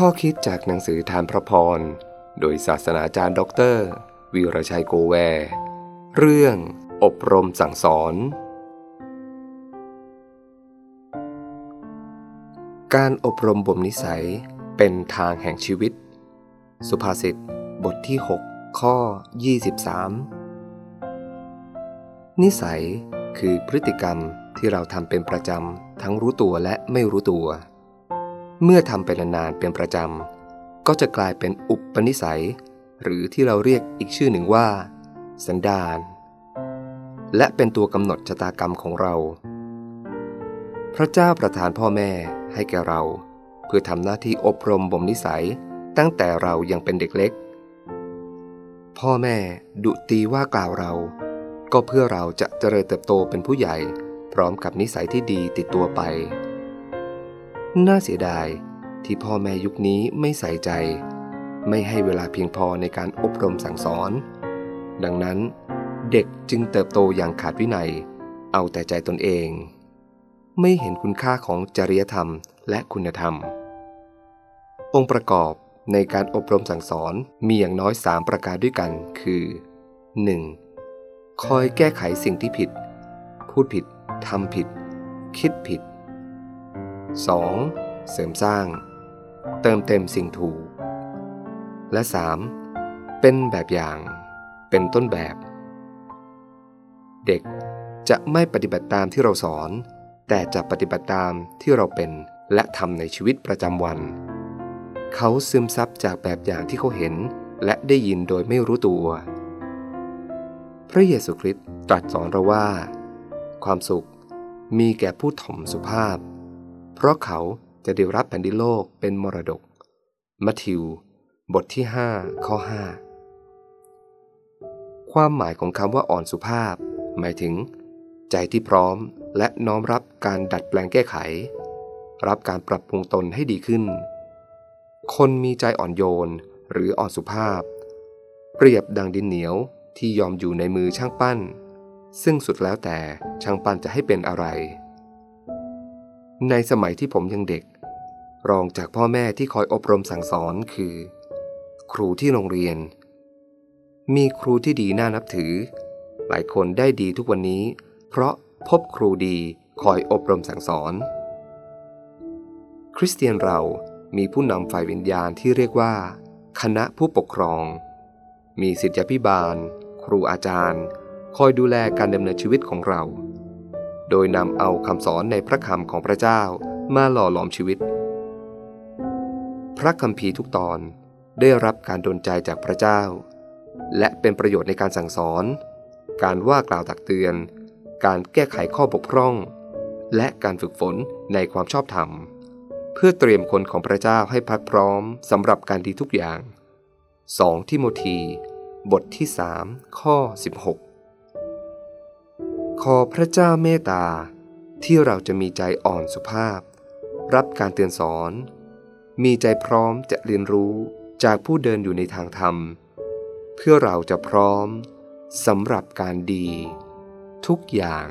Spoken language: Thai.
ข้อคิดจากหนังสือธารพระพร โดยศาสนาจารย์ด็อกเตอร์วีรชัยโกแวร์ เรื่องอบรมสั่งสอน การอบรมบ่มนิสัยเป็นทางแห่งชีวิต สุภาษิตบทที่ 6 ข้อ 23 นิสัยคือพฤติกรรมที่เราทำเป็นประจำทั้งรู้ตัวและไม่รู้ตัว เมื่อทำไปนานๆเป็นประจำ ก็จะกลายเป็นอุปนิสัย หรือที่เราเรียกอีกชื่อหนึ่งว่า สันดานและเป็นตัวกำหนดชะตากรรมของเรา พระเจ้าประทานพ่อแม่ให้แก่เรา เพื่อทำหน้าที่อบรมบ่มนิสัยตั้งแต่เรายังเป็นเด็กเล็ก พ่อแม่ดุตีว่ากล่าวเรา ก็เพื่อเราจะเจริญเติบโตเป็นผู้ใหญ่ พร้อมกับนิสัยที่ดีติดตัวไป น่าเสียดายที่พ่อแม่ยุคนี้ไม่ใส่ใจ ไม่ให้เวลาเพียงพอในการอบรมสั่งสอน ดังนั้นเด็กจึงเติบโตอย่างขาดวินัย เอาแต่ใจตนเอง ไม่เห็นคุณค่าของจริยธรรมและคุณธรรม องค์ประกอบในการอบรมสั่งสอนมีอย่างน้อย 3 ประการด้วยกัน คือ 1. คอยแก้ไขสิ่งที่ผิด พูดผิด ทำผิด คิดผิด 2. เสริมสร้าง เติมเต็มสิ่งถูก และ 3. เป็นแบบอย่าง เป็นต้นแบบ เด็กจะไม่ปฏิบัติตามที่เราสอน แต่จะปฏิบัติตามที่เราเป็นและทำในชีวิตประจำวัน เขาซึมซับจากแบบอย่างที่เขาเห็น และได้ยินโดยไม่รู้ตัว พระเยซูคริสต์ตรัสสอนเราว่า ความสุขมีแก่ผู้ถ่อมสุภาพ เพราะเขาจะได้รับแผ่นดินโลกเป็นมรดก มัทธิว บทที่ 5 ข้อ 5 ความหมายของคำว่าอ่อนสุภาพ หมายถึง ใจที่พร้อมและน้อมรับการดัดแปลงแก้ไข รับการปรับปรุงตนให้ดีขึ้น คนมีใจอ่อนโยนหรืออ่อนสุภาพ เปรียบดังดินเหนียวที่ยอมอยู่ในมือช่างปั้น ซึ่งสุดแล้วแต่ช่างปั้นจะให้เป็นอะไร ในสมัยที่ผมยังเด็ก รองจากพ่อแม่ที่คอยอบรมสั่งสอนคือ ครูที่โรงเรียน มีครูที่ดีน่านับถือ หลายคนได้ดีทุกวันนี้ เพราะพบครูดีคอยอบรมสั่งสอน คริสเตียนเรามีผู้นำฝ่ายวิญญาณที่เรียกว่า คณะผู้ปกครอง มีศิษยาพิบาล ครูอาจารย์ คอยดูแลการดำเนินชีวิตของเรา โดยนำเอาคำสอนในพระคำของพระเจ้ามาหล่อหลอมชีวิต พระคัมภีร์ทุกตอนได้รับการดลใจจากพระเจ้า และเป็นประโยชน์ในการสั่งสอน การว่ากล่าวตักเตือน การแก้ไขข้อบกพร่อง และการฝึกฝนในความชอบธรรม เพื่อเตรียมคนของพระเจ้าให้พัดพร้อมสำหรับการดีทุกอย่าง 2 ทิโมธี บทที่ 3 ข้อ 16 ขอพระเจ้าเมตตาที่เราจะมีใจอ่อนสุภาพ รับการเตือนสอน มีใจพร้อมจะเรียนรู้จากผู้เดินอยู่ในทางธรรม เพื่อเราจะพร้อมสำหรับการดี ทุกอย่าง